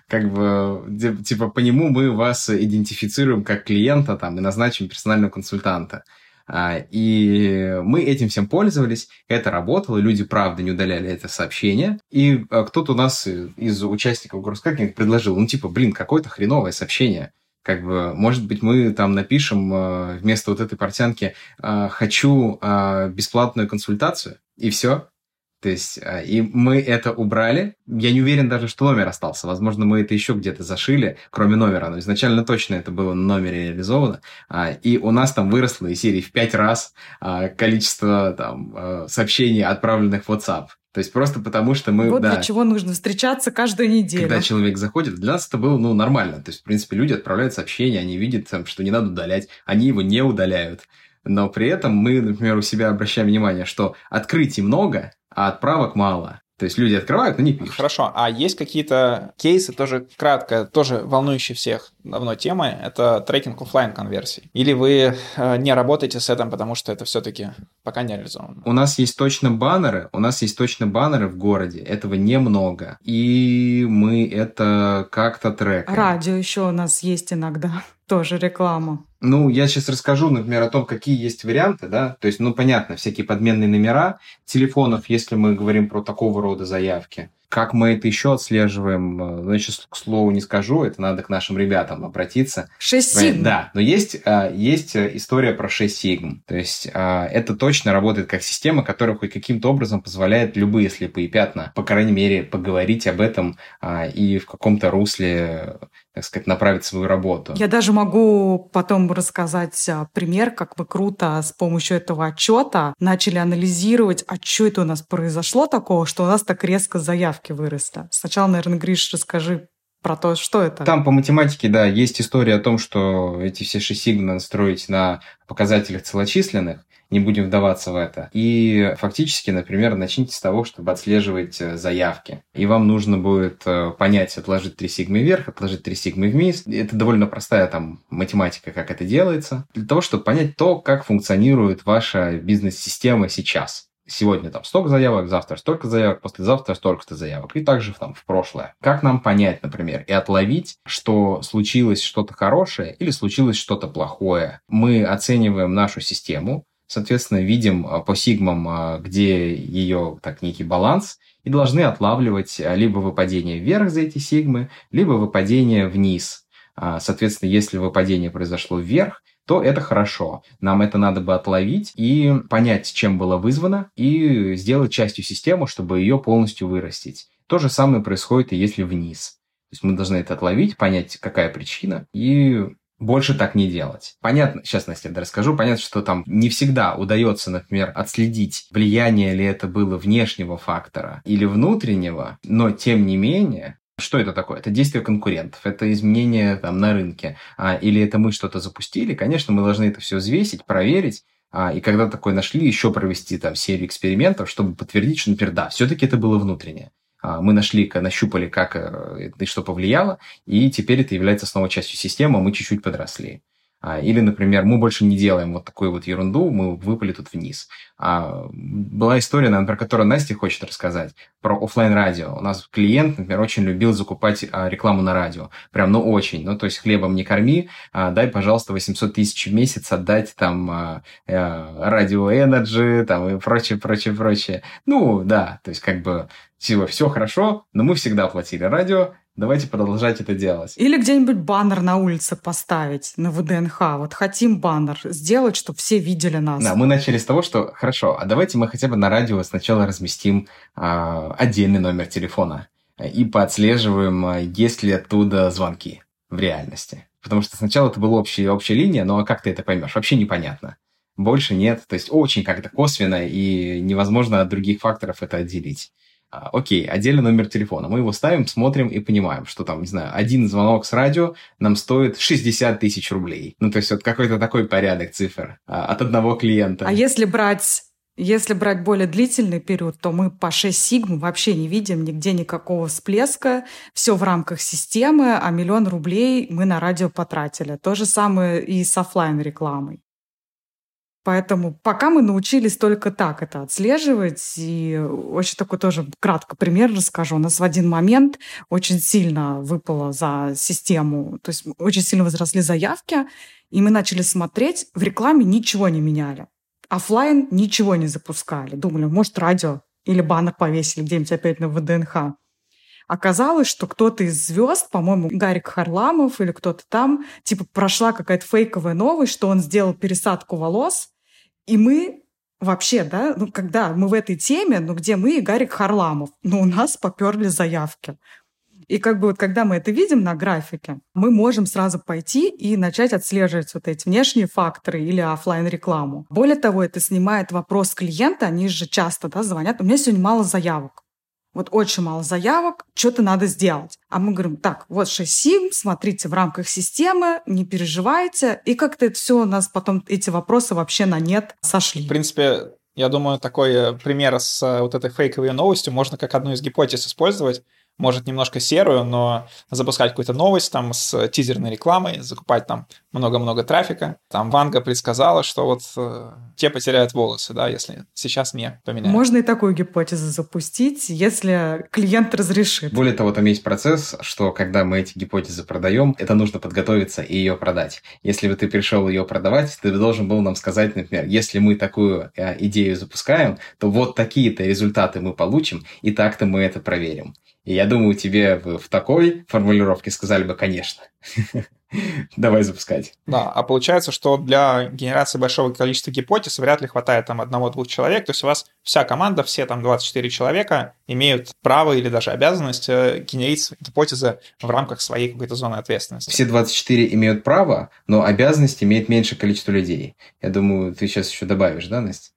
Как бы, типа, по нему мы вас идентифицируем как клиента там и назначим персонального консультанта. А, и мы этим всем пользовались, это работало, люди, правда, не удаляли это сообщение. И а, кто-то у нас из участников Гроскакинг предложил, ну, типа, блин, какое-то хреновое сообщение как бы, может быть, мы там напишем э, вместо вот этой портянки э, «хочу э, бесплатную консультацию», и все. То есть, и мы это убрали. Я не уверен даже, что номер остался. Возможно, мы это еще где-то зашили, кроме номера. Но изначально точно это было на номере реализовано. И у нас там выросло из серии в пять раз количество там, сообщений, отправленных в WhatsApp. То есть просто потому, что мы... Вот да, для чего нужно встречаться каждую неделю. Когда человек заходит, для нас это было ну, нормально. То есть, в принципе, люди отправляют сообщения, они видят, там, что не надо удалять, они его не удаляют. Но при этом мы, например, у себя обращаем внимание, что открытий много, а отправок мало. То есть люди открывают, но не пишут. Хорошо, а есть какие-то кейсы, тоже кратко, тоже волнующие всех давно темы, это трекинг офлайн конверсий? Или вы э, не работаете с этим, потому что это все-таки пока не реализовано? У нас есть точно баннеры, у нас есть точно баннеры в городе, этого немного, и мы это как-то трекаем. Радио еще у нас есть иногда тоже реклама. Ну, я сейчас расскажу, например, о том, какие есть варианты, да, то есть, ну, понятно, всякие подменные номера телефонов, если мы говорим про такого рода заявки. Как мы это еще отслеживаем, э, значит, к слову не скажу, это надо к нашим ребятам обратиться. 6 сигм. Да, но есть, э, есть история про 6 сигм. То есть э, это точно работает как система, которая хоть каким-то образом позволяет любые слепые пятна, по крайней мере, поговорить об этом и в каком-то русле так сказать, направить свою работу. Я даже могу потом рассказать а, пример, как мы круто с помощью этого отчета начали анализировать, а что это у нас произошло такого, что у нас так резко заявки выросли. Сначала, наверное, Гриш, расскажи про то, что это. Там по математике, да, есть история о том, что эти все шесть сигма надо строить на показателях целочисленных, не будем вдаваться в это. И фактически, например, начните с того, чтобы отслеживать э, заявки. И вам нужно будет э, понять, отложить три сигмы вверх, отложить три сигмы вниз. Это довольно простая там математика, как это делается. Для того, чтобы понять то, как функционирует ваша бизнес-система сейчас сегодня там столько заявок, завтра столько заявок, послезавтра столько-то заявок, и также там в прошлое. Как нам понять, например, и отловить, что случилось что-то хорошее или случилось что-то плохое? Мы оцениваем нашу систему, соответственно, видим а, по сигмам, а, где ее так некий баланс, и должны отлавливать а, либо выпадение вверх за эти сигмы, либо выпадение вниз. Соответственно, если выпадение произошло вверх, то это хорошо. Нам это надо бы отловить и понять, чем было вызвано, и сделать частью системы, чтобы ее полностью вырастить. То же самое происходит и если вниз. То есть мы должны это отловить, понять, какая причина, и больше так не делать. Понятно, сейчас, Настя, расскажу, понятно, что там не всегда удается, например, отследить, влияние ли это было внешнего фактора или внутреннего, но тем не менее, что это такое? Это действие конкурентов, это изменение там, на рынке, а, или это мы что-то запустили. Конечно, мы должны это все взвесить, проверить, а, и когда такое нашли, еще провести там серию экспериментов, чтобы подтвердить, что, например, да, все-таки это было внутреннее. А, мы нашли, нащупали, как э, это что повлияло, и теперь это является снова частью системы, мы чуть-чуть подросли. А, или, например, мы больше не делаем вот такую вот ерунду, мы выпали тут вниз. А, была история, про которую Настя хочет рассказать, про офлайн радио У нас клиент, например, очень любил закупать а, рекламу на радио. Прям, ну, очень. Ну, то есть хлебом не корми, дай, пожалуйста, 800 тысяч в месяц отдать там а, радио Energy, там и прочее, прочее, прочее. Ну, да, то есть как бы все, все хорошо, но мы всегда платили радио, Давайте продолжать это делать. Или где-нибудь баннер на улице поставить на ВДНХ. Вот хотим баннер сделать, чтобы все видели нас. Да, мы начали с того, что хорошо, а давайте мы хотя бы на радио сначала разместим а, отдельный номер телефона и поотслеживаем, а, есть ли оттуда звонки в реальности. Потому что сначала это была общая, общая линия, но как ты это поймешь? Вообще непонятно. Больше нет. То есть очень как-то косвенно, и невозможно от других факторов это отделить. А, окей, отдельный номер телефона. Мы его ставим, смотрим и понимаем, что там, не знаю, один звонок с радио нам стоит 60 тысяч рублей. Ну, то есть вот какой-то такой порядок цифр а, от одного клиента. А если брать если брать более длительный период, то мы по 6 сигм вообще не видим нигде никакого всплеска. Все в рамках системы, а миллион рублей мы на радио потратили. То же самое и с офлайн рекламой. Поэтому пока мы научились только так это отслеживать, и очень такой тоже кратко пример расскажу. У нас в один момент очень сильно выпало за систему, то есть очень сильно возросли заявки, и мы начали смотреть, в рекламе ничего не меняли. Оффлайн ничего не запускали. Думали, может, радио или баннер повесили где-нибудь опять на ВДНХ. Оказалось, что кто-то из звезд, по-моему, Гарик Харламов или кто-то там, типа прошла какая-то фейковая новость, что он сделал пересадку волос, и мы вообще, да, ну, когда мы в этой теме, ну, где мы и Гарик Харламов, ну, у нас поперли заявки. И как бы вот когда мы это видим на графике, мы можем сразу пойти и начать отслеживать вот эти внешние факторы или офлайн рекламу Более того, это снимает вопрос клиента, они же часто да, звонят, у меня сегодня мало заявок. Вот очень мало заявок, что-то надо сделать. А мы говорим, так, вот 6 сигм, смотрите в рамках системы, не переживайте. И как-то это все у нас потом, эти вопросы вообще на нет сошли. В принципе, я думаю, такой э, пример с э, вот этой фейковой новостью можно как одну из гипотез использовать может немножко серую, но запускать какую-то новость там с тизерной рекламой, закупать там много-много трафика. Там Ванга предсказала, что вот э, те потеряют волосы, да, если сейчас не поменяют. Можно и такую гипотезу запустить, если клиент разрешит. Более того, там есть процесс, что когда мы эти гипотезы продаем, это нужно подготовиться и ее продать. Если бы ты пришел ее продавать, ты должен был нам сказать, например, если мы такую э, идею запускаем, то вот такие-то результаты мы получим, и так-то мы это проверим. И я думаю, тебе в такой формулировке сказали бы, конечно. Давай запускать. Да, а получается, что для генерации большого количества гипотез вряд ли хватает там одного-двух человек. То есть у вас вся команда, все там 24 человека имеют право или даже обязанность э, генерить гипотезы в рамках своей какой-то зоны ответственности. Все 24 имеют право, но обязанность имеет меньшее количество людей. Я думаю, ты сейчас еще добавишь, да, Настя?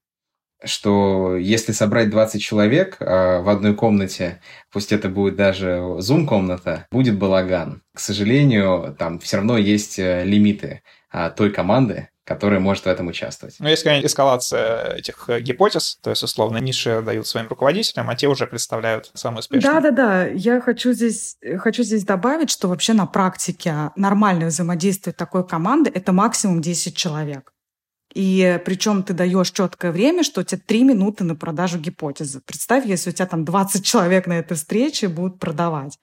Что если собрать 20 человек э, в одной комнате, пусть это будет даже зум-комната, будет балаган. К сожалению, там все равно есть э, лимиты э, той команды, которая может в этом участвовать. Ну, есть, конечно, эскалация этих э, гипотез, то есть, условно, ниши дают своим руководителям, а те уже представляют самые успешные. Да-да-да, я хочу здесь, хочу здесь добавить, что вообще на практике нормальное взаимодействие такой команды – это максимум 10 человек. И причем ты даешь четкое время, что у тебя три минуты на продажу гипотезы. Представь, если у тебя там 20 человек на этой встрече будут продавать.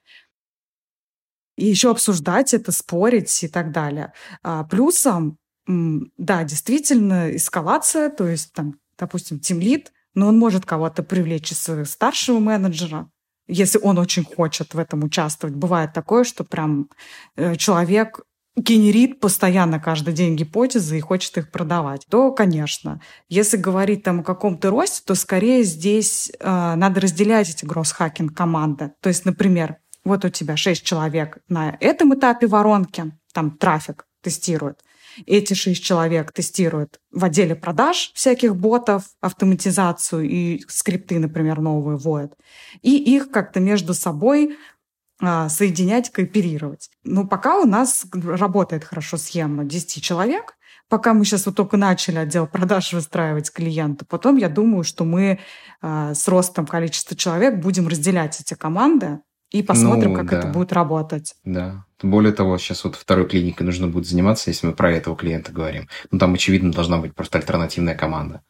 И еще обсуждать это, спорить и так далее. А плюсом, да, действительно, эскалация, то есть там, допустим, тимлит, но он может кого-то привлечь из старшего менеджера, если он очень хочет в этом участвовать. Бывает такое, что прям э, человек генерит постоянно каждый день гипотезы и хочет их продавать, то, конечно. Если говорить там о каком-то росте, то скорее здесь э, надо разделять эти гросс-хакинг команды. То есть, например, вот у тебя 6 человек на этом этапе воронки, там трафик тестируют. Эти шесть человек тестируют в отделе продаж всяких ботов, автоматизацию и скрипты, например, новые вводят. И их как-то между собой соединять, кооперировать. Но пока у нас работает хорошо схема 10 человек, пока мы сейчас вот только начали отдел продаж выстраивать клиента, потом я думаю, что мы а, с ростом количества человек будем разделять эти команды, и посмотрим, ну, как да. это будет работать. Да. Более того, сейчас вот второй клиникой нужно будет заниматься, если мы про этого клиента говорим. Ну, там, очевидно, должна быть просто альтернативная команда.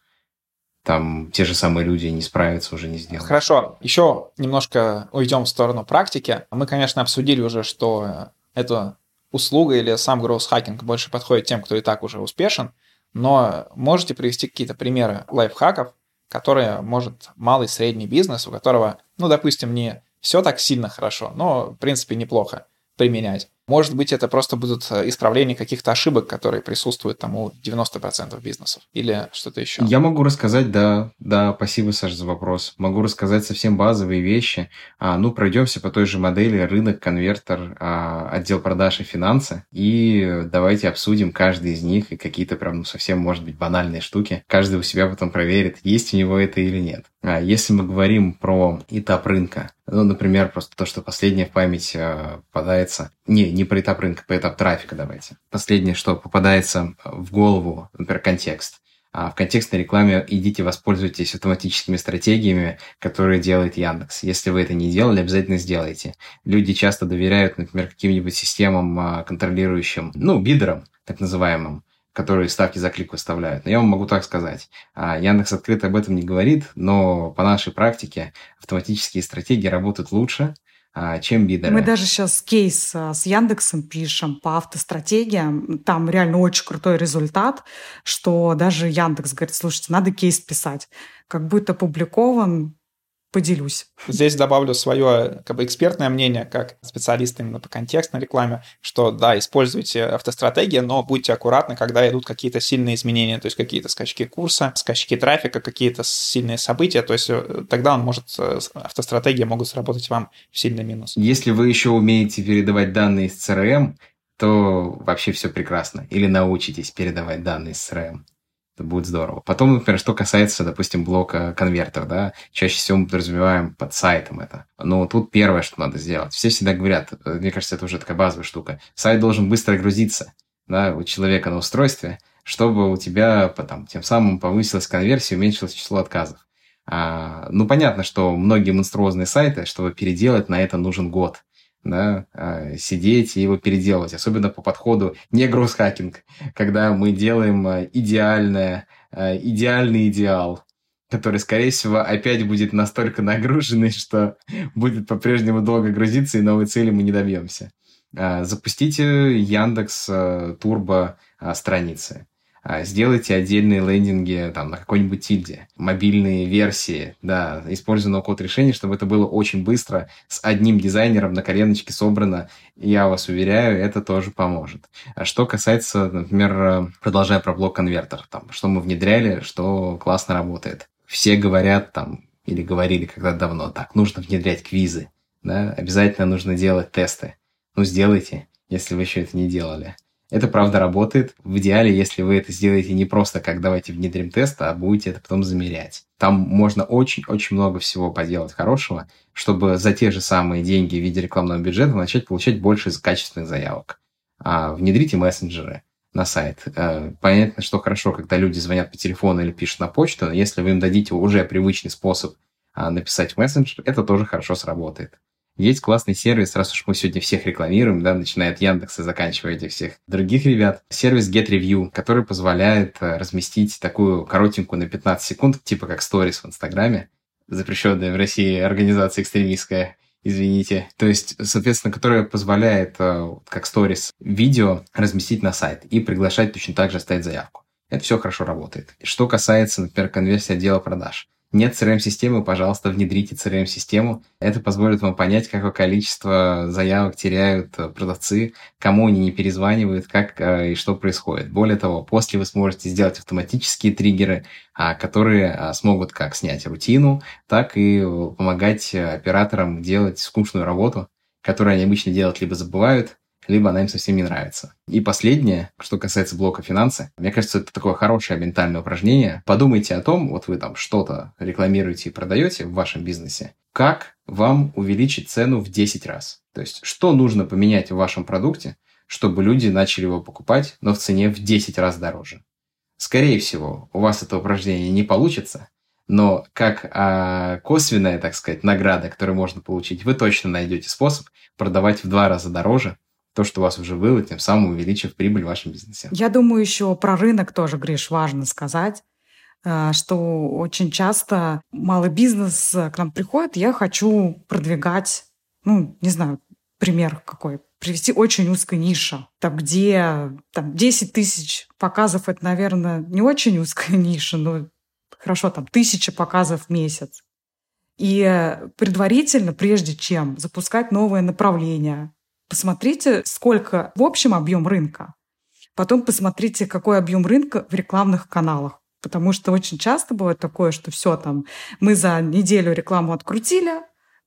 Там те же самые люди не справятся, уже не сделают. Хорошо. Еще немножко уйдем в сторону практики. Мы, конечно, обсудили уже, что это услуга или сам гроус-хакинг больше подходит тем, кто и так уже успешен, но можете привести какие-то примеры лайфхаков, которые может малый средний бизнес, у которого, ну, допустим, не все так сильно хорошо, но, в принципе, неплохо применять. Может быть, это просто будут э, исправления каких-то ошибок, которые присутствуют там у 90% бизнесов или что-то еще. Я могу рассказать, да, да, спасибо, Саша, за вопрос. Могу рассказать совсем базовые вещи. А, ну, пройдемся по той же модели рынок, конвертер, а, отдел продаж и финансы. И давайте обсудим каждый из них и какие-то прям, ну, совсем, может быть, банальные штуки. Каждый у себя потом проверит, есть у него это или нет. А если мы говорим про этап рынка, ну, например, просто то, что последнее в память э, попадается. Не, не про этап рынка, по этап трафика давайте. Последнее, что попадается в голову, например, контекст. А в контекстной рекламе идите воспользуйтесь автоматическими стратегиями, которые делает Яндекс. Если вы это не делали, обязательно сделайте. Люди часто доверяют, например, каким-нибудь системам, а, контролирующим, ну, бидерам, так называемым которые ставки за клик выставляют. Но я вам могу так сказать. А, Яндекс открыто об этом не говорит, но по нашей практике автоматические стратегии работают лучше, а, чем бидеры. Мы даже сейчас кейс а, с Яндексом пишем по автостратегиям. Там реально очень крутой результат, что даже Яндекс говорит, слушайте, надо кейс писать. Как будет опубликован, поделюсь. Здесь добавлю свое как бы экспертное мнение, как специалист именно по контекстной рекламе, что да, используйте автостратегии, но будьте аккуратны, когда идут какие-то сильные изменения, то есть какие-то скачки курса, скачки трафика, какие-то сильные события, то есть э, тогда он может, э, автостратегии могут сработать вам в сильный минус. Если вы еще умеете передавать данные из CRM, то вообще все прекрасно. Или научитесь передавать данные из CRM. Это будет здорово. Потом, например, что касается, допустим, блока конвертер, да, чаще всего мы подразумеваем под сайтом это. Но тут первое, что надо сделать. Все всегда говорят, э, мне кажется, это уже такая базовая штука. Сайт должен быстро грузиться, да, у человека на устройстве, чтобы у тебя потом, тем самым повысилась конверсия, уменьшилось число отказов. А, ну, понятно, что многие монструозные сайты, чтобы переделать, на это нужен год да, а, сидеть и его переделать, особенно по подходу не гроусс-хакинг, когда мы делаем а, идеальное, а, идеальный идеал, который, скорее всего, опять будет настолько нагруженный, что будет по-прежнему долго грузиться, и новой цели мы не добьемся. Запустите Яндекс Турбо страницы. А, сделайте отдельные лендинги там, на какой-нибудь тильде, мобильные версии, да, используя код решения, чтобы это было очень быстро, с одним дизайнером на коленочке собрано. Я вас уверяю, это тоже поможет. А что касается, например, продолжая про блок-конвертер, там, что мы внедряли, что классно работает. Все говорят там, или говорили когда давно, так, нужно внедрять квизы, да, обязательно нужно делать тесты. Ну, сделайте, если вы еще это не делали. Это правда работает. В идеале, если вы это сделаете не просто как давайте внедрим тест, а будете это потом замерять. Там можно очень-очень много всего поделать хорошего, чтобы за те же самые деньги в виде рекламного бюджета начать получать больше качественных заявок. А внедрите мессенджеры на сайт. Э, понятно, что хорошо, когда люди звонят по телефону или пишут на почту, но если вы им дадите уже привычный способ а, написать в мессенджер, это тоже хорошо сработает. Есть классный сервис, раз уж мы сегодня всех рекламируем, да, начиная от Яндекса, заканчивая этих всех других ребят. Сервис GetReview, который позволяет э, разместить такую коротенькую на 15 секунд, типа как сторис в Инстаграме, запрещенная в России организация экстремистская, извините. То есть, соответственно, которая позволяет, э, как сторис, видео разместить на сайт и приглашать точно так же оставить заявку. Это все хорошо работает. Что касается, например, конверсии отдела продаж нет CRM-системы, пожалуйста, внедрите CRM-систему. Это позволит вам понять, какое количество заявок теряют э, продавцы, кому они не перезванивают, как э, и что происходит. Более того, после вы сможете сделать автоматические триггеры, а, которые а, смогут как снять рутину, так и э, помогать операторам делать скучную работу, которую они обычно делать либо забывают, либо она им совсем не нравится. И последнее, что касается блока финансы, мне кажется, это такое хорошее ментальное упражнение. Подумайте о том, вот вы там что-то рекламируете и продаете в вашем бизнесе, как вам увеличить цену в 10 раз. То есть, что нужно поменять в вашем продукте, чтобы люди начали его покупать, но в цене в 10 раз дороже. Скорее всего, у вас это упражнение не получится, но как а, косвенная, так сказать, награда, которую можно получить, вы точно найдете способ продавать в два раза дороже то, что у вас уже было, тем самым увеличив прибыль в вашем бизнесе. Я думаю, еще про рынок тоже, Гриш, важно сказать э, что очень часто малый бизнес к нам приходит, я хочу продвигать, ну, не знаю, пример какой, привести очень узкой ниша, там, где там, 10 тысяч показов, это, наверное, не очень узкая ниша, но хорошо, там, тысяча показов в месяц. И предварительно, прежде чем запускать новое направление, посмотрите, сколько в общем объем рынка. Потом посмотрите, какой объем рынка в рекламных каналах. Потому что очень часто бывает такое, что все там, мы за неделю рекламу открутили,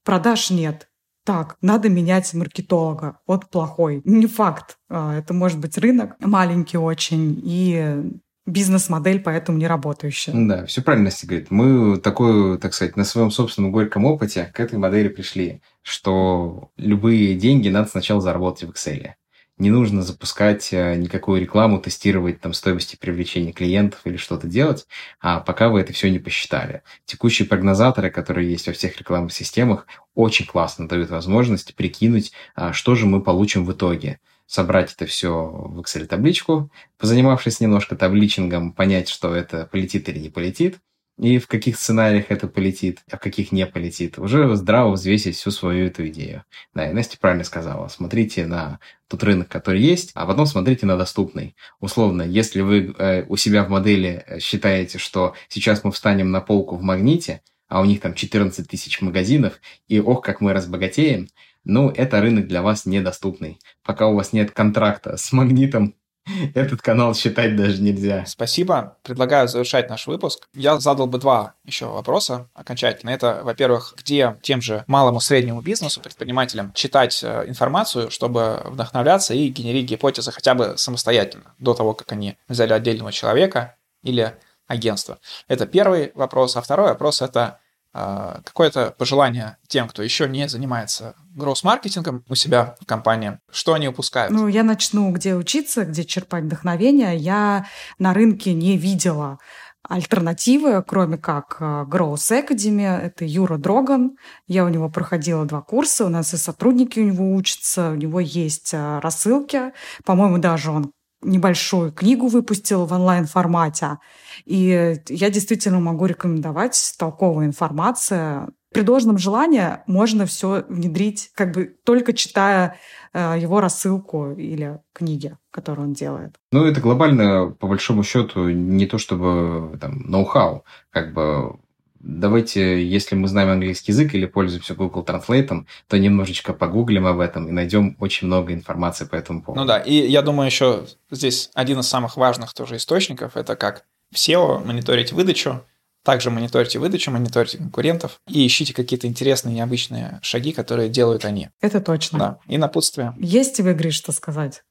продаж нет. Так, надо менять маркетолога. Вот плохой. Не факт. А, это может быть рынок маленький очень, и бизнес-модель поэтому не работающая. Да, все правильно Настя говорит. Мы такой, так сказать, на своем собственном горьком опыте к этой модели пришли, что любые деньги надо сначала заработать в Excel. Не нужно запускать э, никакую рекламу, тестировать там стоимости привлечения клиентов или что-то делать, а пока вы это все не посчитали. Текущие прогнозаторы, которые есть во всех рекламных системах, очень классно дают возможность прикинуть, а, что же мы получим в итоге собрать это все в Excel-табличку, позанимавшись немножко табличингом, понять, что это полетит или не полетит, и в каких сценариях это полетит, а в каких не полетит. Уже здраво взвесить всю свою эту идею. Да, и Настя правильно сказала. Смотрите на тот рынок, который есть, а потом смотрите на доступный. Условно, если вы э, у себя в модели э, считаете, что сейчас мы встанем на полку в магните, а у них там 14 тысяч магазинов, и ох, как мы разбогатеем, ну, это рынок для вас недоступный. Пока у вас нет контракта с магнитом, этот канал считать даже нельзя. Спасибо. Предлагаю завершать наш выпуск. Я задал бы два еще вопроса окончательно. Это, во-первых, где тем же малому среднему бизнесу, предпринимателям читать э, информацию, чтобы вдохновляться и генерить гипотезы хотя бы самостоятельно, до того, как они взяли отдельного человека или агентство. Это первый вопрос. А второй вопрос – это какое-то пожелание тем, кто еще не занимается гроусс-маркетингом у себя в компании, что они упускают? Ну, я начну, где учиться, где черпать вдохновение. Я на рынке не видела альтернативы, кроме как а, Growth Academy. Это Юра Дроган. Я у него проходила два курса. У нас и сотрудники у него учатся. У него есть а, рассылки. По-моему, даже он небольшую книгу выпустил в онлайн-формате. И я действительно могу рекомендовать толковая информация. При должном желании можно все внедрить, как бы только читая э, его рассылку или книги, которые он делает. Ну, это глобально, по большому счету, не то чтобы там ноу-хау. Как бы давайте, если мы знаем английский язык или пользуемся Google Translate, то немножечко погуглим об этом и найдем очень много информации по этому поводу. Ну да, и я думаю, еще здесь один из самых важных тоже источников, это как в SEO мониторить выдачу, также мониторите выдачу, мониторите конкурентов и ищите какие-то интересные, необычные шаги, которые делают они. Это точно. Да, и напутствие. Есть в игре что сказать?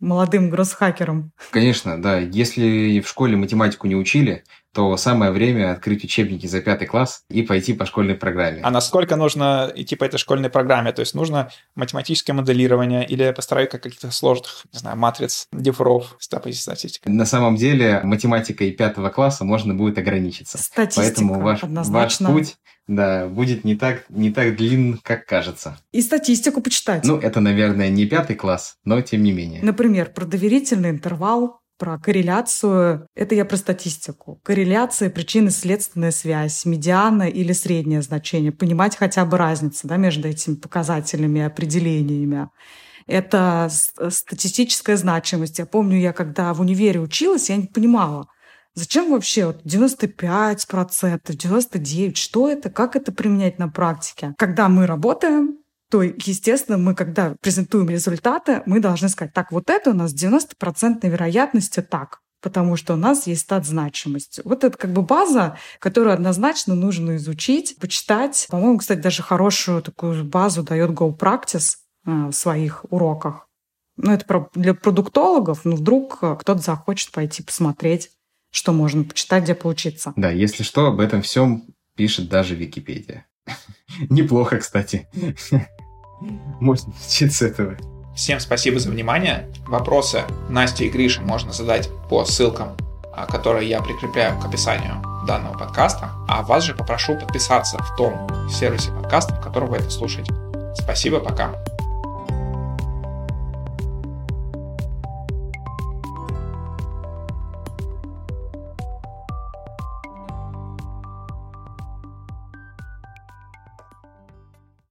молодым гросс-хакером. Конечно, да. Если в школе математику не учили, то самое время открыть учебники за пятый класс и пойти по школьной программе. А насколько нужно идти по этой школьной программе? То есть нужно математическое моделирование или постройка каких-то сложных, не знаю, матриц, дифров, статистика? На самом деле математикой пятого класса можно будет ограничиться. Статистика, Поэтому ваш, ваш путь да, будет не так, не так длинен, как кажется. И статистику почитать. Ну, это, наверное, не пятый класс, но тем не менее. Например, про доверительный интервал, про корреляцию. Это я про статистику. Корреляция, причинно-следственная связь, медиана или среднее значение. Понимать хотя бы разницу да, между этими показателями и определениями. Это статистическая значимость. Я помню, я когда в универе училась, я не понимала, зачем вообще вот 95%, 99%, что это, как это применять на практике. Когда мы работаем, то, естественно, мы, когда презентуем результаты, мы должны сказать, так, вот это у нас 90% вероятности так, потому что у нас есть стат значимости. Вот это как бы база, которую однозначно нужно изучить, почитать. По-моему, кстати, даже хорошую такую базу дает Go Practice э, в своих уроках. Ну, это для продуктологов, но вдруг э, кто-то захочет пойти посмотреть, что можно почитать, где поучиться. Да, если что, об этом всем пишет даже Википедия. Неплохо, кстати. Можно с этого. Всем спасибо за внимание. Вопросы Насте и Грише можно задать по ссылкам, а, которые я прикрепляю к описанию данного подкаста. А вас же попрошу подписаться в том сервисе подкаста, в котором вы это слушаете. Спасибо, пока.